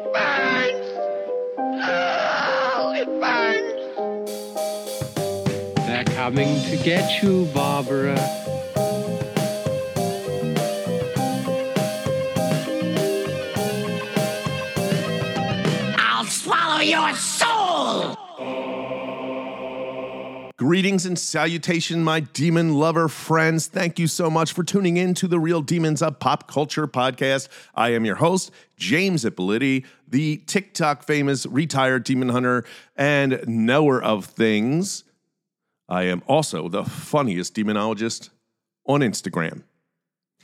it burns! Oh, it burns! They're coming to get you, Barbara. Greetings and salutation, my demon lover friends. Thank you so much for tuning in to the Real Demons of Pop Culture podcast. I am your host, James Ippoliti, the TikTok famous retired demon hunter and knower of things. I am also the funniest demonologist on Instagram.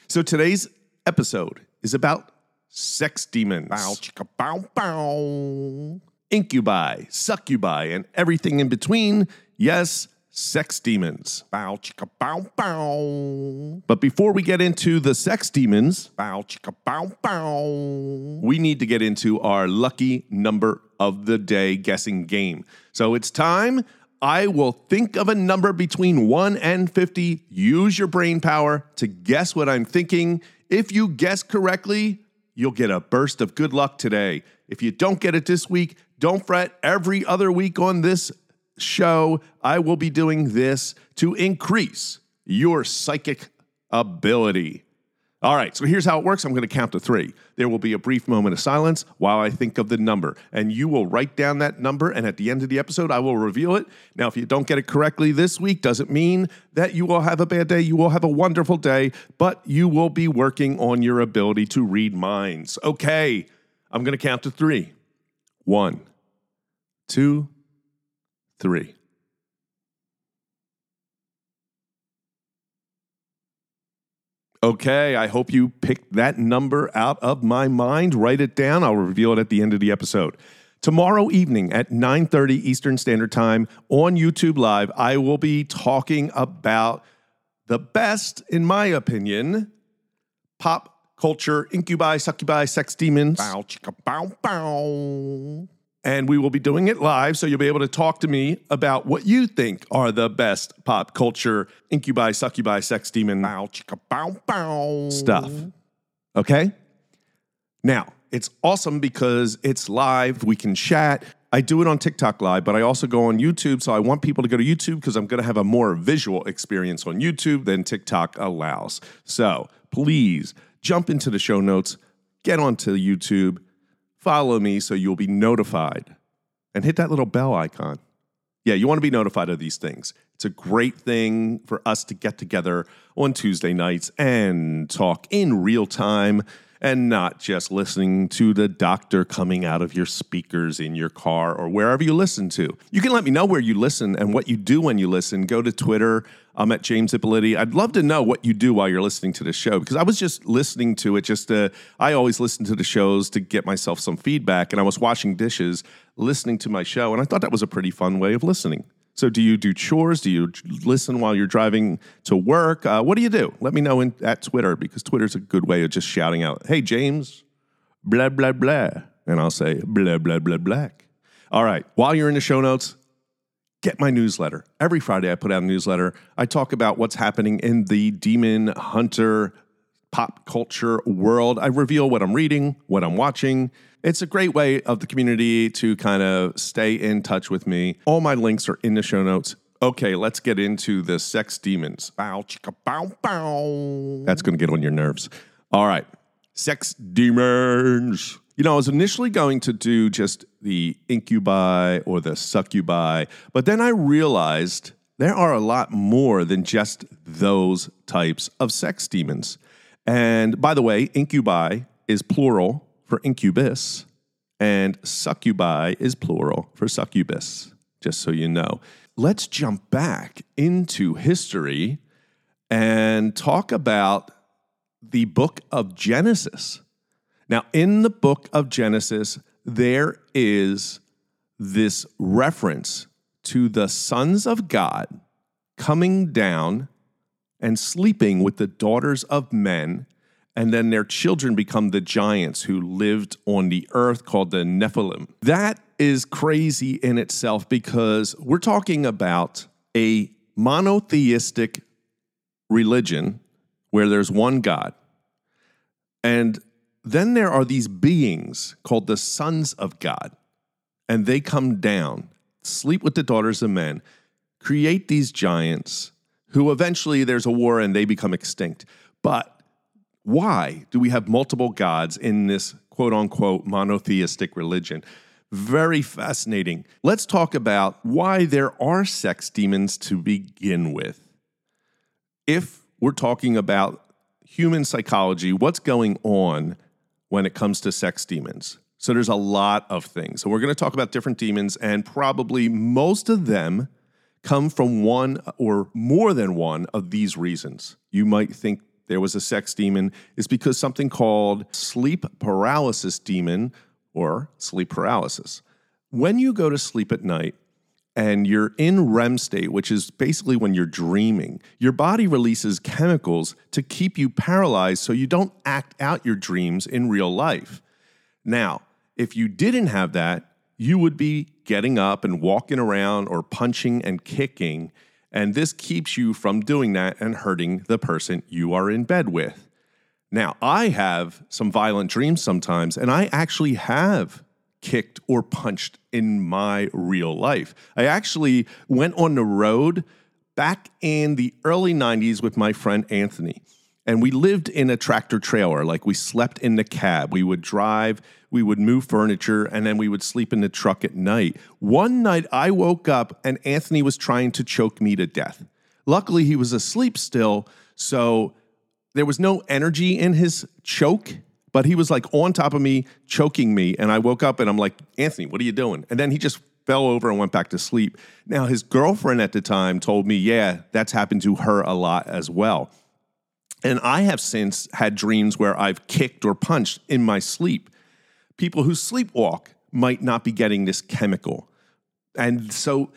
So today's episode is about sex demons. Bow, chicka, bow, bow. Incubi, succubi, and everything in between. Yes, sex demons. Bow, chicka, bow, bow. But before we get into the sex demons, bow, chicka, bow, bow, we need to get into our lucky number of the day guessing game. So it's time. I will think of a number between 1 and 50. Use your brain power to guess what I'm thinking. If you guess correctly, you'll get a burst of good luck today. If you don't get it this week, don't fret. Every other week on this show, I will be doing this to increase your psychic ability. All right, so here's how it works. I'm going to count to three. There will be a brief moment of silence while I think of the number, and you will write down that number. And at the end of the episode, I will reveal it. Now, if you don't get it correctly this week, doesn't mean that you will have a bad day. You will have a wonderful day, but you will be working on your ability to read minds. Okay, I'm going to count to three. One, two, three. Okay, I hope you picked that number out of my mind. Write it down. I'll reveal it at the end of the episode. Tomorrow evening at 9:30 Eastern Standard Time on YouTube Live, I will be talking about the best in my opinion pop culture incubi, succubi, sex demons. Bow, chicka, bow, bow and we will be doing it live. So you'll be able to talk to me about what you think are the best pop culture incubi, succubi, sex demon bow, chicka, bow, bow. stuff. Okay? Now, it's awesome because it's live. We can chat. I do it on TikTok live, but I also go on YouTube. So I want people to go to YouTube because I'm going to have a more visual experience on YouTube than TikTok allows. So please jump into the show notes, get onto YouTube, follow me so you'll be notified and hit that little bell icon. Yeah, you want to be notified of these things. It's a great thing for us to get together on Tuesday nights and talk in real time and not just listening to the doctor coming out of your speakers in your car or wherever you listen to. You can let me know where you listen and what you do when you listen. Go to Twitter. I'm at James Ippoliti. I'd love to know what you do while you're listening to the show because I was just listening to it. Just to, I always listen to the shows to get myself some feedback, and I was washing dishes, listening to my show, and I thought that was a pretty fun way of listening. So, do you do chores? Do you listen while you're driving to work? Uh, what do you do? Let me know in, at Twitter because Twitter's a good way of just shouting out, "Hey, James, blah blah blah," and I'll say blah blah blah black. All right. While you're in the show notes, get my newsletter. Every Friday, I put out a newsletter. I talk about what's happening in the demon hunter pop culture world. I reveal what I'm reading, what I'm watching. It's a great way of the community to kind of stay in touch with me. All my links are in the show notes. Okay, let's get into the sex demons. Bow, chicka, bow, bow. That's going to get on your nerves. All right, sex demons. You know, I was initially going to do just the incubi or the succubi, but then I realized there are a lot more than just those types of sex demons. And by the way, incubi is plural for incubus, and succubi is plural for succubus, just so you know. Let's jump back into history and talk about the book of Genesis. Now, in the book of Genesis, there is this reference to the sons of God coming down and sleeping with the daughters of men and then their children become the giants who lived on the earth called the Nephilim. That is crazy in itself because we're talking about a monotheistic religion where there's one God. And then there are these beings called the sons of God, and they come down, sleep with the daughters of men, create these giants who eventually there's a war and they become extinct. But why do we have multiple gods in this quote unquote monotheistic religion? Very fascinating. Let's talk about why there are sex demons to begin with. If we're talking about human psychology, what's going on when it comes to sex demons? So there's a lot of things. So we're going to talk about different demons, and probably most of them come from one or more than one of these reasons. You might think there was a sex demon is because something called sleep paralysis demon or sleep paralysis. When you go to sleep at night and you're in REM state, which is basically when you're dreaming, your body releases chemicals to keep you paralyzed so you don't act out your dreams in real life. Now, if you didn't have that, you would be getting up and walking around or punching and kicking. And this keeps you from doing that and hurting the person you are in bed with. Now, I have some violent dreams sometimes, and I actually have kicked or punched in my real life. I actually went on the road back in the early 90s with my friend Anthony. And we lived in a tractor trailer, like we slept in the cab. We would drive, we would move furniture, and then we would sleep in the truck at night. One night I woke up and Anthony was trying to choke me to death. Luckily, he was asleep still, so there was no energy in his choke, but he was like on top of me, choking me. And I woke up and I'm like, Anthony, what are you doing? And then he just fell over and went back to sleep. Now, his girlfriend at the time told me, yeah, that's happened to her a lot as well. And I have since had dreams where I've kicked or punched in my sleep. People who sleepwalk might not be getting this chemical. And so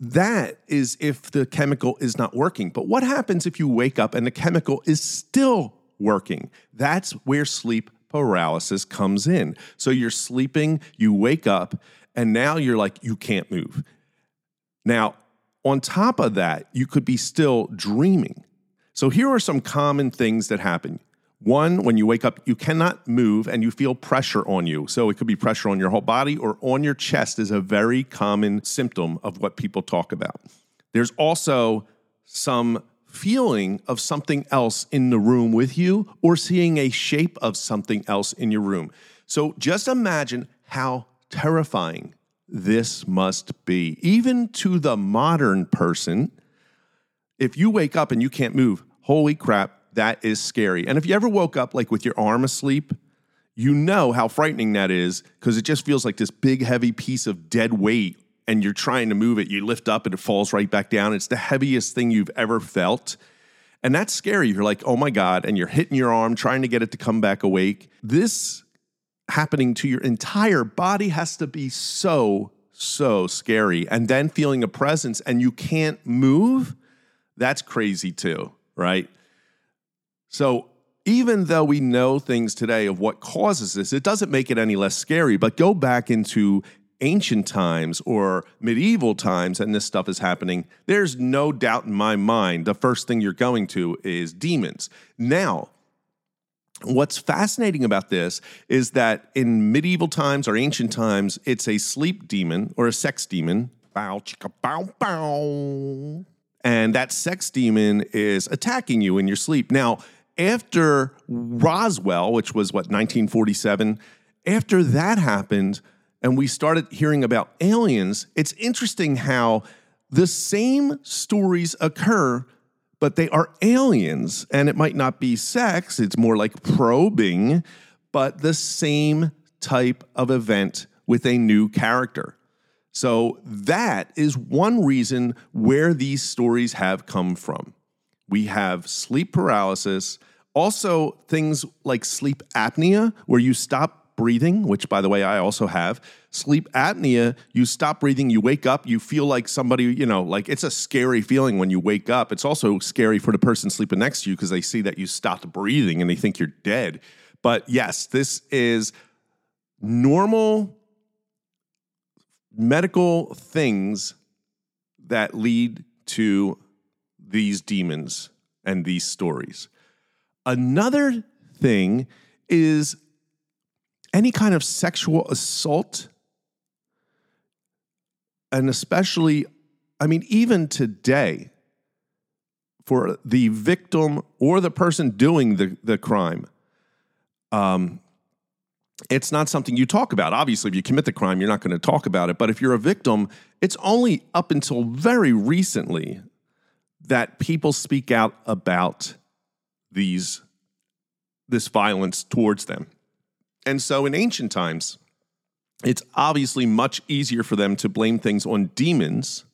that is if the chemical is not working. But what happens if you wake up and the chemical is still working? That's where sleep paralysis comes in. So you're sleeping, you wake up, and now you're like, you can't move. Now, on top of that, you could be still dreaming. So here are some common things that happen. One, when you wake up, you cannot move and you feel pressure on you. So it could be pressure on your whole body or on your chest is a very common symptom of what people talk about. There's also some feeling of something else in the room with you or seeing a shape of something else in your room. So just imagine how terrifying this must be. Even to the modern person, if you wake up and you can't move, holy crap, that is scary. And if you ever woke up like with your arm asleep, you know how frightening that is because it just feels like this big, heavy piece of dead weight and you're trying to move it. You lift up and it falls right back down. It's the heaviest thing you've ever felt. And that's scary. You're like, oh my God. And you're hitting your arm, trying to get it to come back awake. This happening to your entire body has to be so, so scary. And then feeling a presence and you can't move that's crazy too, right? So, even though we know things today of what causes this, it doesn't make it any less scary. But go back into ancient times or medieval times and this stuff is happening, there's no doubt in my mind the first thing you're going to is demons. Now, What's fascinating about this is that in medieval times or ancient times, it's a sleep demon or a sex demon. Bow, chicka, bow, bow and that sex demon is attacking you in your sleep. Now, after Roswell, which was what 1947, after that happened and we started hearing about aliens, it's interesting how the same stories occur but they are aliens and it might not be sex, it's more like probing, but the same type of event with a new character. So that is one reason where these stories have come from. We have sleep paralysis, also things like sleep apnea, where you stop breathing, which by the way, I also have. Sleep apnea, you stop breathing, you wake up, you feel like somebody, you know, like it's a scary feeling when you wake up. It's also scary for the person sleeping next to you because they see that you stopped breathing and they think you're dead. But yes, this is normal medical things that lead to these demons and these stories. Another thing is any kind of sexual assault, and especially, I mean, even today, for the victim or the person doing the, the crime, um, it's not something you talk about. Obviously, if you commit the crime, you're not going to talk about it. But if you're a victim, it's only up until very recently that people speak out about these this violence towards them. And so in ancient times, it's obviously much easier for them to blame things on demons,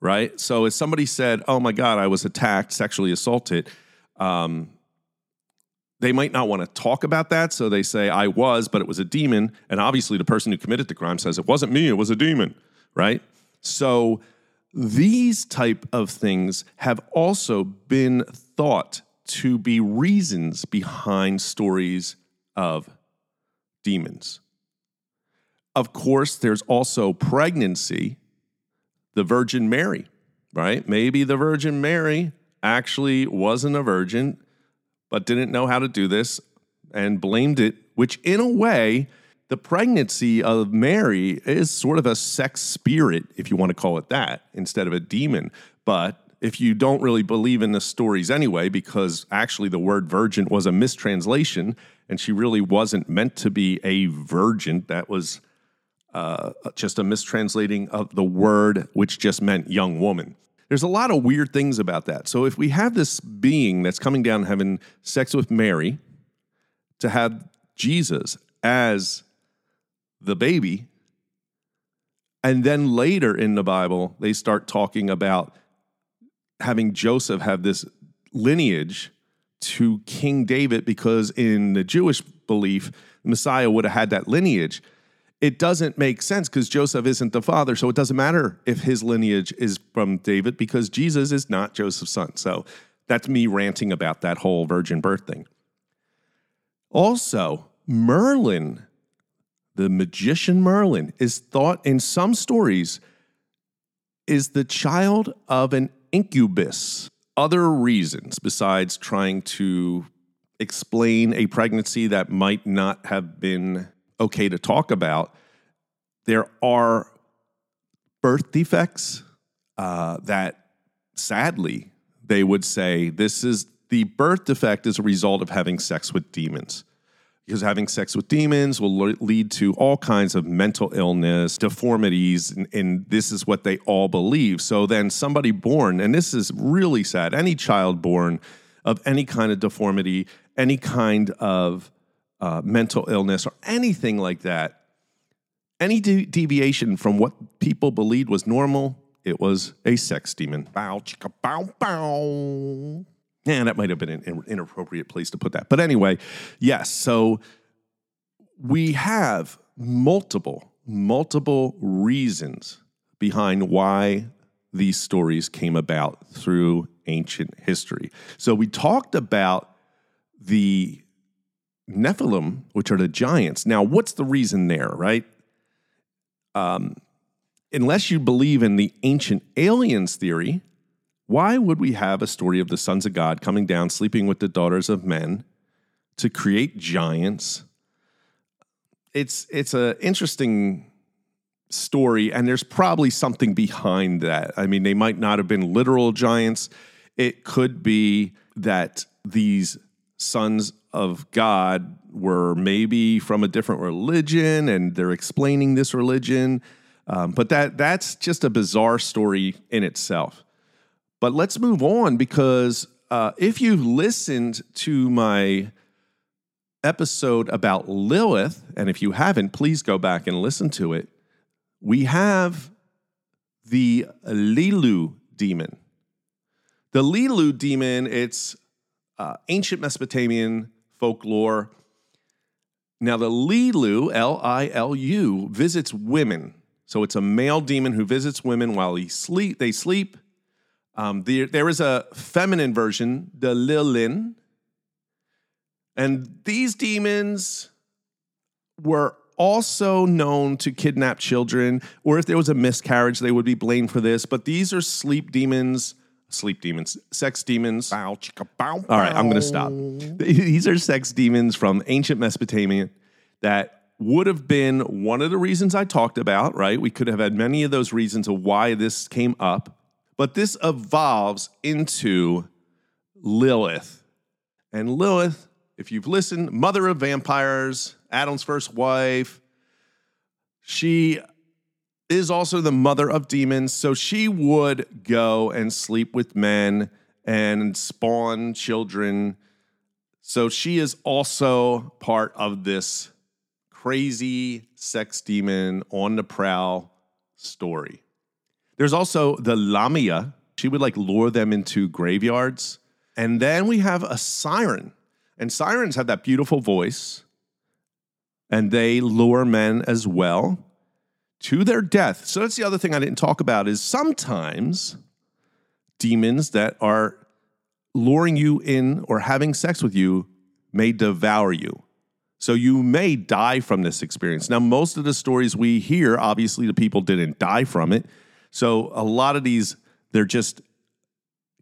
right? So if somebody said, "Oh my God, I was attacked, sexually assaulted," um, they might not want to talk about that, so they say, "I was, but it was a demon." And obviously, the person who committed the crime says, "It wasn't me; it was a demon," right? So these type of things have also been thought to be reasons behind stories of demons. Of course, there's also pregnancy, the Virgin Mary, right? Maybe the Virgin Mary actually wasn't a virgin, but didn't know how to do this and blamed it, which in a way, the pregnancy of Mary is sort of a sex spirit, if you want to call it that, instead of a demon. But if you don't really believe in the stories anyway, because actually the word virgin was a mistranslation and she really wasn't meant to be a virgin, that was uh, just a mistranslating of the word, which just meant young woman. There's a lot of weird things about that. So if we have this being that's coming down having sex with Mary, to have Jesus as the baby, and then later in the Bible, they start talking about having Joseph have this lineage to King David because in the Jewish belief, Messiah would have had that lineage. It doesn't make sense because Joseph isn't the father. So it doesn't matter if his lineage is from David because Jesus is not Joseph's son. So that's me ranting about that whole virgin birth thing. Also, Merlin, the magician Merlin, is thought in some stories is the child of an incubus. Other reasons besides trying to explain a pregnancy that might not have been okay to talk about, there are birth defects uh, that sadly they would say this is the birth defect is a result of having sex with demons because having sex with demons will lead to all kinds of mental illness, deformities, and, and, this is what they all believe. So then somebody born, and this is really sad, any child born of any kind of deformity, any kind of uh, mental illness, or anything like that, any de- deviation from what people believed was normal, it was a sex demon. Bow, chicka, bow, bow. Yeah, that might have been an inappropriate place to put that. But anyway, yes. So we have multiple, multiple reasons behind why these stories came about through ancient history. So we talked about the Nephilim, which are the giants. Now, what's the reason there, right? Um, unless you believe in the ancient aliens theory, why would we have a story of the sons of God coming down, sleeping with the daughters of men to create giants? It's it's an interesting story, and there's probably something behind that. I mean, they might not have been literal giants. It could be that these sons of God were maybe from a different religion, and they're explaining this religion. Um, but that that's just a bizarre story in itself. But let's move on because uh, if you've listened to my episode about Lilith, and if you haven't, please go back and listen to it. We have the Lilu demon. The Lilu demon, it's uh, ancient Mesopotamian folklore. Now, the Lilu, L I L U, visits women. So it's a male demon who visits women while he sleep, they sleep um, the, there is a feminine version, the Lilin. And these demons were also known to kidnap children, or if there was a miscarriage, they would be blamed for this. But these are sleep demons, sleep demons, sex demons. Bow, chicka, bow, All right, I'm going to stop. These are sex demons from ancient Mesopotamia. that would have been one of the reasons I talked about, right? We could have had many of those reasons of why this came up, but this evolves into Lilith. And Lilith, if you've listened, mother of vampires, Adam's first wife, she is also the mother of demons. So she would go and sleep with men and spawn children. So she is also part of this crazy sex demon on the prowl story. There's also the Lamia. She would like lure them into graveyards. And then we have a siren. And sirens have that beautiful voice. And they lure men as well to their death. So that's the other thing I didn't talk about is sometimes demons that are luring you in or having sex with you may devour you. So you may die from this experience. Now, most of the stories we hear, obviously, the people didn't die from it. So a lot of these, they're just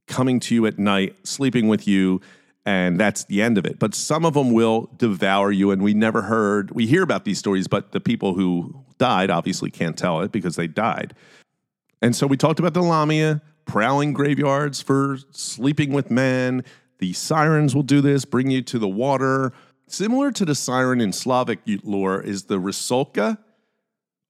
coming to you at night, sleeping with you, and that's the end of it. But some of them will devour you, and we never heard, we hear about these stories, but the people who died obviously can't tell it because they died. And so we talked about the Lamia prowling graveyards for sleeping with men. The sirens will do this, bring you to the water. Similar to the siren in Slavic lore is the Rusalka,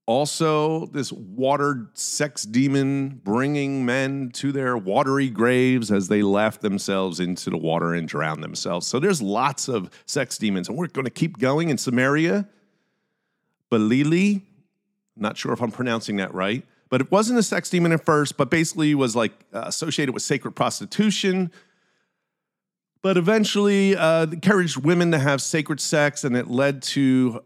also this water sex demon bringing men to their watery graves as they laugh themselves into the water and drown themselves. So there's lots of sex demons, and we're going to keep going in Sumeria. Balili, not sure if I'm pronouncing that right, but it wasn't a sex demon at first, but basically was like uh, associated with sacred prostitution. But eventually, uh, encouraged women to have sacred sex, and it led to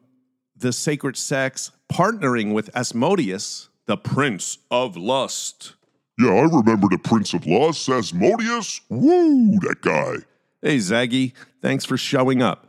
the sacred sex partnering with Asmodeus, the Prince of Lust. Yeah, I remember the Prince of Lust, Asmodeus. Woo, that guy. Hey, Zaggy, thanks for showing up.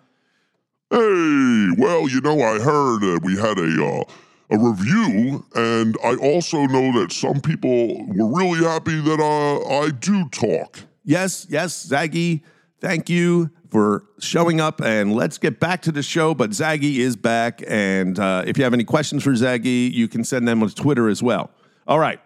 Hey, well, you know, I heard uh, we had a uh, a review, and I also know that some people were really happy that uh, I do talk. Yes, yes, Zaggy, thank you for showing up, and let's get back to the show. But Zaggy is back, and uh, if you have any questions for Zaggy, you can send them on Twitter as well. All right.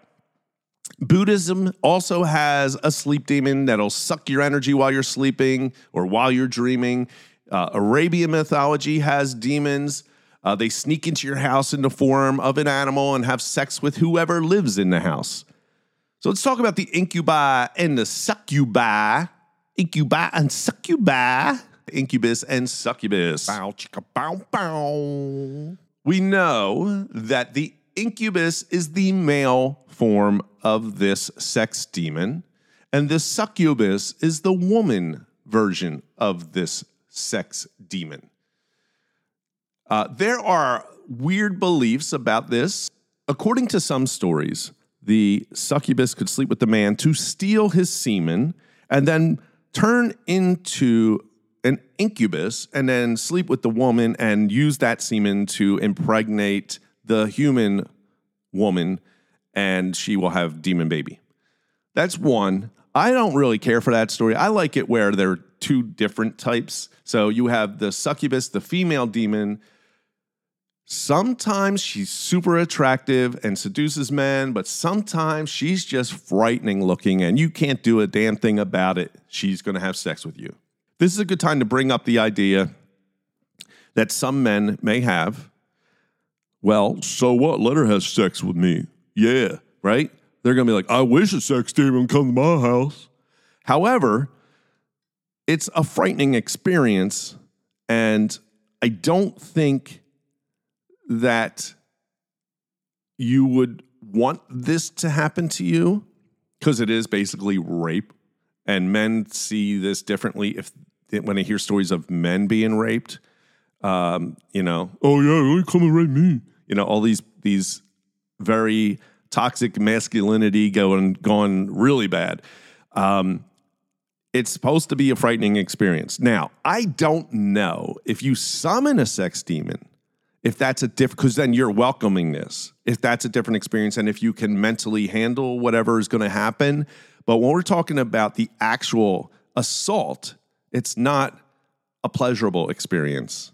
Buddhism also has a sleep demon that'll suck your energy while you're sleeping or while you're dreaming. Uh, Arabian mythology has demons. Uh, they sneak into your house in the form of an animal and have sex with whoever lives in the house. So let's talk about the incubi and the succubi. Incubi and succubi. Incubus and succubus. Bow, chicka, bow, bow. We know that the incubus is the male form of this sex demon, and the succubus is the woman version of this sex demon. Uh, there are weird beliefs about this. According to some stories, the succubus could sleep with the man to steal his semen and then turn into an incubus and then sleep with the woman and use that semen to impregnate the human woman and she will have demon baby. That's one. I don't really care for that story. I like it where there are two different types. So you have the succubus, the female demon. Sometimes she's super attractive and seduces men, but sometimes she's just frightening looking and you can't do a damn thing about it. She's going to have sex with you. This is a good time to bring up the idea that some men may have. Well, so what? Let her have sex with me. Yeah, right? They're going to be like, I wish a sex demon come to my house. However, it's a frightening experience. And I don't think that you would want this to happen to you because it is basically rape. And men see this differently if when they hear stories of men being raped. Um, you know, oh yeah, come and rape me. You know, all these these very toxic masculinity going going really bad. Um, it's supposed to be a frightening experience. Now, I don't know if you summon a sex demon, if that's a different, because then you're welcoming this, if that's a different experience, and if you can mentally handle whatever is going to happen. But when we're talking about the actual assault, it's not a pleasurable experience.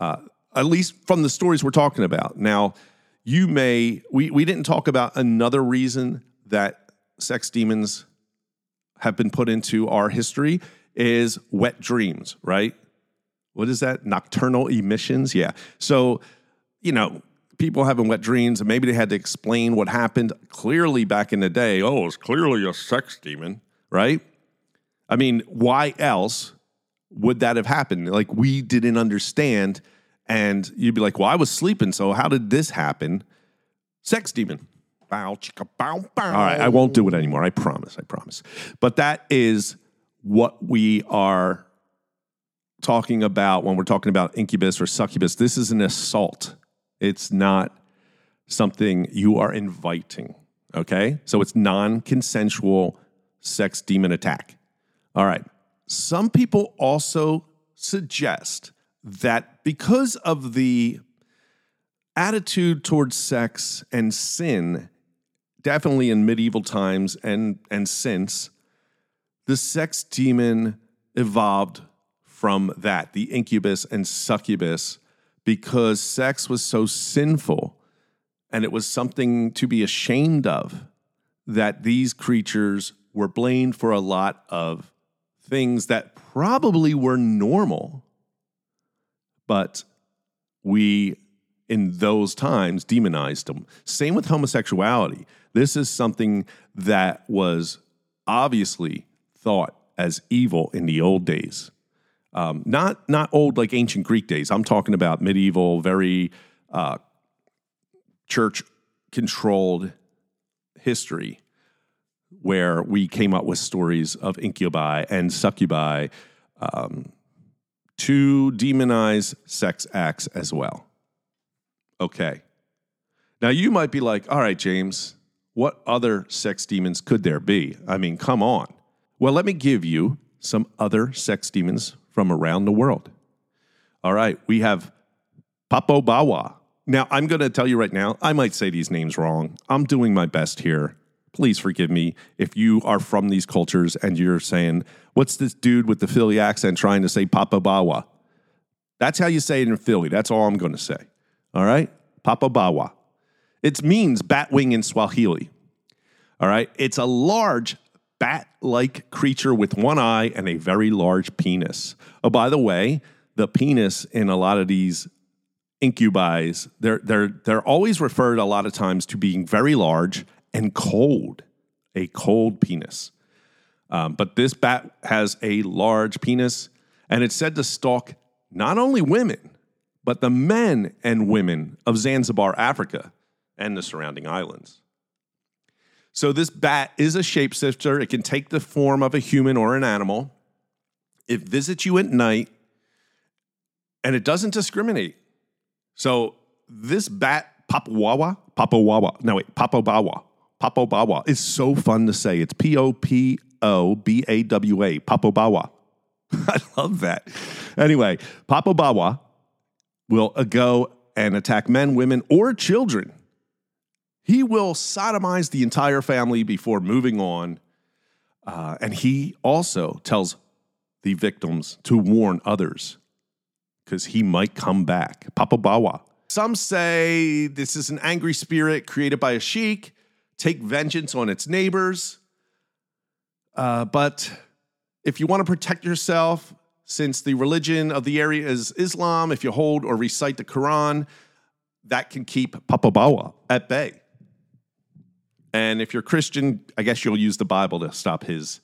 Uh, at least from the stories we're talking about. Now, you may, we, we didn't talk about another reason that sex demons have been put into our history is wet dreams, right? What is that? Nocturnal emissions? Yeah. So, you know, people having wet dreams and maybe they had to explain what happened clearly back in the day. Oh, it's clearly a sex demon, right? I mean, why else would that have happened? Like, we didn't understand. And you'd be like, well, I was sleeping. So how did this happen? Sex demon. Bow, chicka, bow, bow. All right, I won't do it anymore. I promise. I promise. But that is what we are talking about when we're talking about incubus or succubus. This is an assault. It's not something you are inviting. Okay? So it's non consensual sex demon attack. All right. Some people also suggest that because of the attitude towards sex and sin, definitely in medieval times and, and since, the sex demon evolved from that, the incubus and succubus, because sex was so sinful and it was something to be ashamed of that these creatures were blamed for a lot of things that probably were normal, but we in those times demonized them. Same with homosexuality. This is something that was obviously thought as evil in the old days. Um, not not old like ancient Greek days. I'm talking about medieval, very uh, church controlled history where we came up with stories of incubi and succubi um, to demonize sex acts as well. Okay. Now you might be like, all right, James, what other sex demons could there be? I mean, come on. Well, let me give you some other sex demons from around the world. All right, we have Papo Bawa. Now, I'm going to tell you right now, I might say these names wrong. I'm doing my best here. Please forgive me if you are from these cultures and you're saying, what's this dude with the Philly accent trying to say Papa Bawa? That's how you say it in Philly. That's all I'm going to say. All right? Papa Bawa. It means batwing in Swahili. All right? It's a large bat like creature with one eye and a very large penis. Oh, by the way, the penis in a lot of these incubis, they're, they're, they're always referred a lot of times to being very large and cold, a cold penis. Um, but this bat has a large penis, and it's said to stalk not only women, but the men and women of Zanzibar, Africa, and the surrounding islands. So, this bat is a shapeshifter. It can take the form of a human or an animal. It visits you at night, and it doesn't discriminate. So, this bat, Papawawa, Papawawa, no, wait, Papabawa, Papabawa is so fun to say. It's P O P O B A W A, Papabawa. I love that. Anyway, Papabawa will uh, go and attack men, women, or children. He will sodomize the entire family before moving on. Uh, and he also tells the victims to warn others because he might come back. Papa Bawa. Some say this is an angry spirit created by a sheik, take vengeance on its neighbors. Uh, but if you want to protect yourself, since the religion of the area is Islam, if you hold or recite the Quran, that can keep Papa Bawa at bay. And if you're Christian, I guess you'll use the Bible to stop his,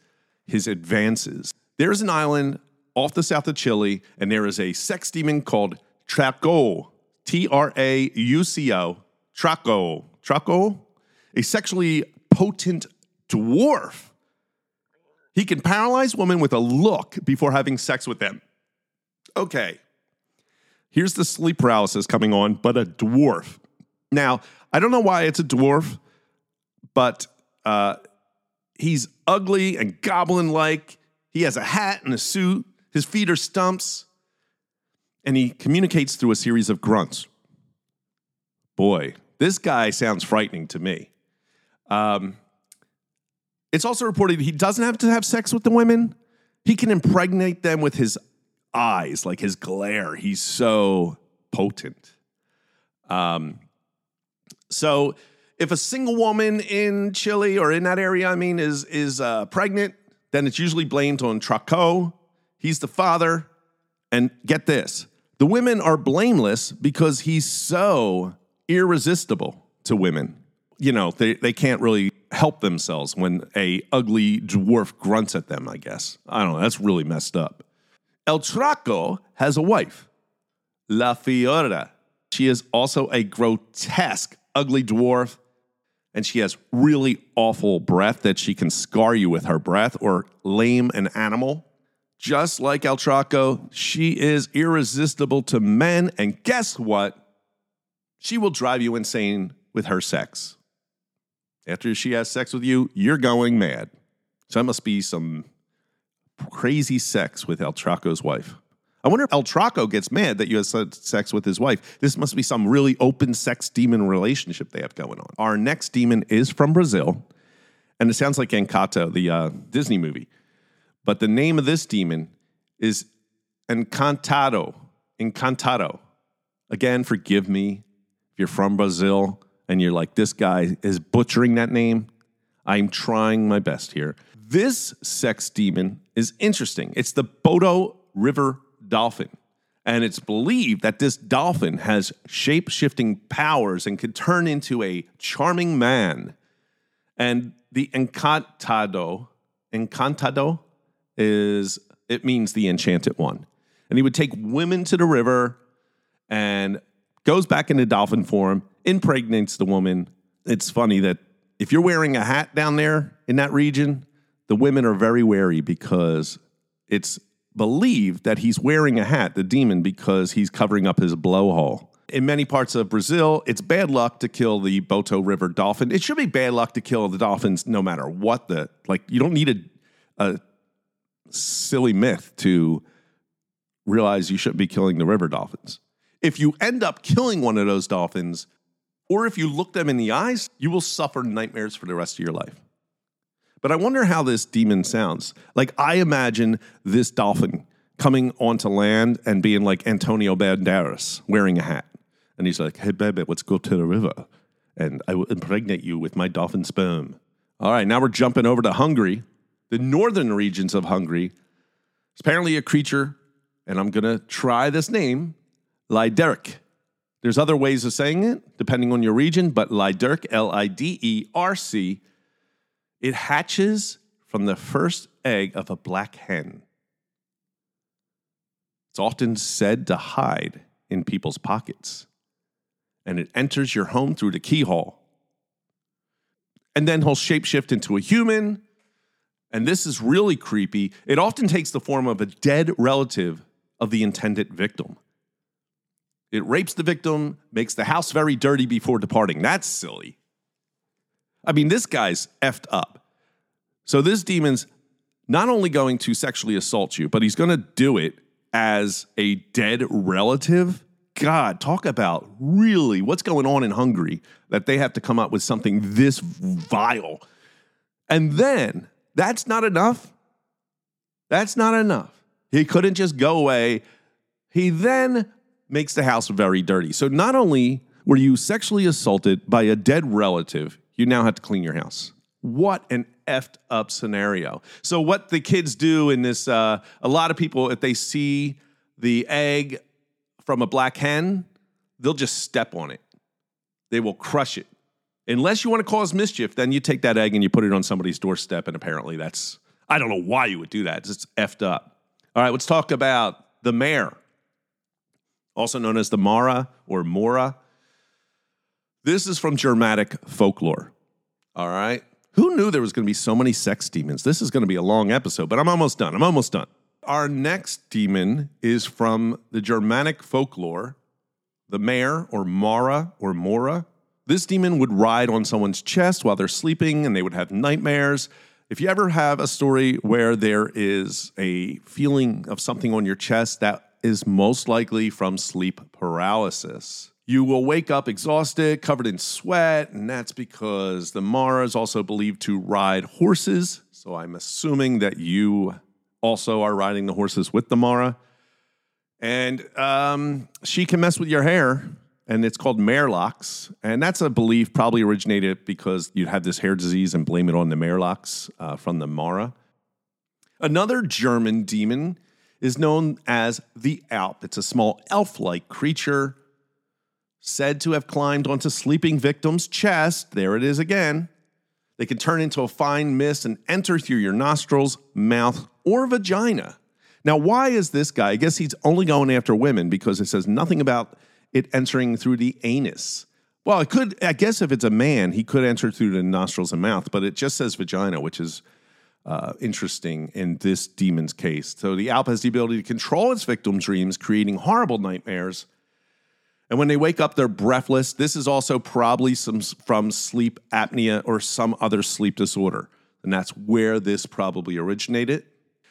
his advances. There's an island off the south of Chile, and there is a sex demon called Traco, T R A U C O, Traco, Traco, a sexually potent dwarf. He can paralyze women with a look before having sex with them. Okay, here's the sleep paralysis coming on, but a dwarf. Now, I don't know why it's a dwarf but uh, he's ugly and goblin like. He has a hat and a suit. His feet are stumps. And he communicates through a series of grunts. Boy, this guy sounds frightening to me. Um, it's also reported he doesn't have to have sex with the women. He can impregnate them with his eyes, like his glare. He's so potent. Um, so if a single woman in Chile or in that area, I mean, is is uh, pregnant, then it's usually blamed on Traco. He's the father. And get this the women are blameless because he's so irresistible to women. You know, they, they can't really help themselves when a ugly dwarf grunts at them, I guess. I don't know. That's really messed up. El Traco has a wife, La Fiura. She is also a grotesque, ugly dwarf, and she has really awful breath that she can scar you with her breath or lame an animal. Just like El Traco, she is irresistible to men, and guess what? She will drive you insane with her sex. After she has sex with you, you're going mad. So that must be some crazy sex with El Traco's wife. I wonder if El Traco gets mad that you have sex with his wife. This must be some really open sex demon relationship they have going on. Our next demon is from Brazil, and it sounds like Encanto, the uh, Disney movie. But the name of this demon is Encantado. Encantado. Again, forgive me if you're from Brazil and you're like, this guy is butchering that name. I'm trying my best here. This sex demon is interesting. It's the Boto River dolphin. And it's believed that this dolphin has shape shifting powers and can turn into a charming man. And the Encantado, Encantado is, it means the enchanted one. And he would take women to the river and goes back into dolphin form, impregnates the woman. It's funny that if you're wearing a hat down there in that region, the women are very wary because it's believed that he's wearing a hat, the demon, because he's covering up his blowhole. In many parts of Brazil, it's bad luck to kill the Boto River dolphin. It should be bad luck to kill the dolphins no matter what the like you don't need a, a silly myth to realize you shouldn't be killing the river dolphins. If you end up killing one of those dolphins, or if you look them in the eyes, you will suffer nightmares for the rest of your life. But I wonder how this demon sounds. Like, I imagine this dolphin coming onto land and being like Antonio Banderas wearing a hat. And he's like, hey, baby, let's go to the river and I will impregnate you with my dolphin sperm. All right, now we're jumping over to Hungary, the northern regions of Hungary. It's apparently a creature, and I'm going to try this name, Liderk. There's other ways of saying it, depending on your region, but Liderk, L I D E R C, it hatches from the first egg of a black hen. It's often said to hide in people's pockets, and it enters your home through the keyhole. And then he'll shapeshift into a human, and this is really creepy. It often takes the form of a dead relative of the intended victim. It rapes the victim, makes the house very dirty before departing. That's silly. I mean, this guy's effed up. So this demon's not only going to sexually assault you, but he's going to do it as a dead relative. God, talk about really what's going on in Hungary that they have to come up with something this vile. And then that's not enough. That's not enough. He couldn't just go away. He then makes the house very dirty. So not only were you sexually assaulted by a dead relative, you now have to clean your house. What an effed up scenario. So, what the kids do in this, uh, a lot of people, if they see the egg from a black hen, they'll just step on it. They will crush it. Unless you want to cause mischief, then you take that egg and you put it on somebody's doorstep. And apparently, that's, I don't know why you would do that. It's effed up. All right, let's talk about the mare, also known as the Mara or Mora. This is from Germanic folklore. All right. Who knew there was going to be so many sex demons? This is going to be a long episode, but I'm almost done. I'm almost done. Our next demon is from the Germanic folklore, the mare or Mara or Mora. This demon would ride on someone's chest while they're sleeping and they would have nightmares. If you ever have a story where there is a feeling of something on your chest, that is most likely from sleep paralysis. You will wake up exhausted, covered in sweat, and that's because the Mara is also believed to ride horses. So I'm assuming that you also are riding the horses with the Mara. And um, she can mess with your hair, and it's called mare locks. And that's a belief probably originated because you'd have this hair disease and blame it on the mare locks uh, from the Mara. Another German demon is known as the Alp. It's a small elf like creature said to have climbed onto sleeping victims' chest. There it is again. They can turn into a fine mist and enter through your nostrils, mouth, or vagina. Now, why is this guy? I guess he's only going after women because it says nothing about it entering through the anus. Well, it could, I guess if it's a man, he could enter through the nostrils and mouth, but it just says vagina, which is uh, interesting in this demon's case. So the Alp has the ability to control its victims' dreams, creating horrible nightmares. And when they wake up, they're breathless. This is also probably some from sleep apnea or some other sleep disorder. And that's where this probably originated.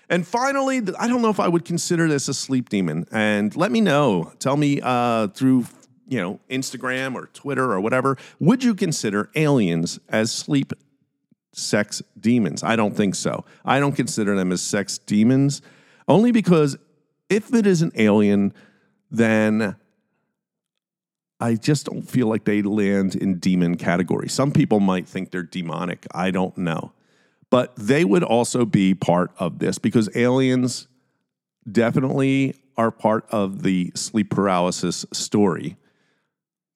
And finally, I don't know if I would consider this a sleep demon. And let me know. Tell me uh, through you know Instagram or Twitter or whatever. Would you consider aliens as sleep sex demons? I don't think so. I don't consider them as sex demons, only because if it is an alien, then I just don't feel like they land in demon category. Some people might think they're demonic. I don't know but they would also be part of this because aliens definitely are part of the sleep paralysis story.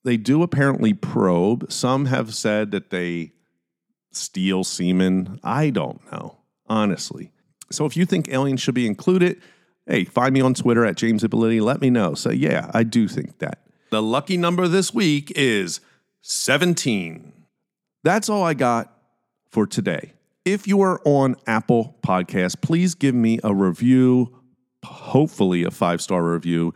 They do apparently probe. Some have said that they steal semen. I don't know, honestly. So if you think aliens should be included, hey, find me on Twitter at James Ippoliti. Let me know. Say, yeah, I do think that. The lucky number this week is 17. That's all I got for today. If you are on Apple Podcasts, please give me a review, hopefully a five star review.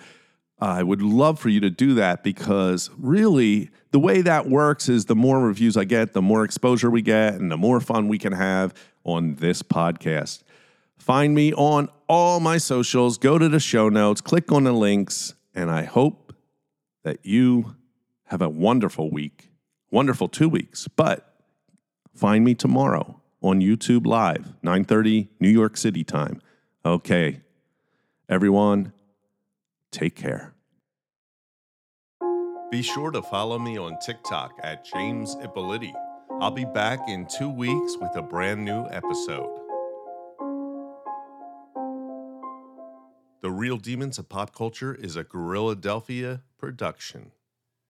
I would love for you to do that because really the way that works is the more reviews I get, the more exposure we get, and the more fun we can have on this podcast. Find me on all my socials, go to the show notes, click on the links, and I hope that you have a wonderful week, wonderful two weeks. But find me tomorrow on YouTube Live, 9:30 New York City time. Okay. Everyone, take care. Be sure to follow me on TikTok at James Ippoliti. I'll be back in two weeks with a brand new episode. The Real Demons of Pop Culture is a Gorilla Delphia production.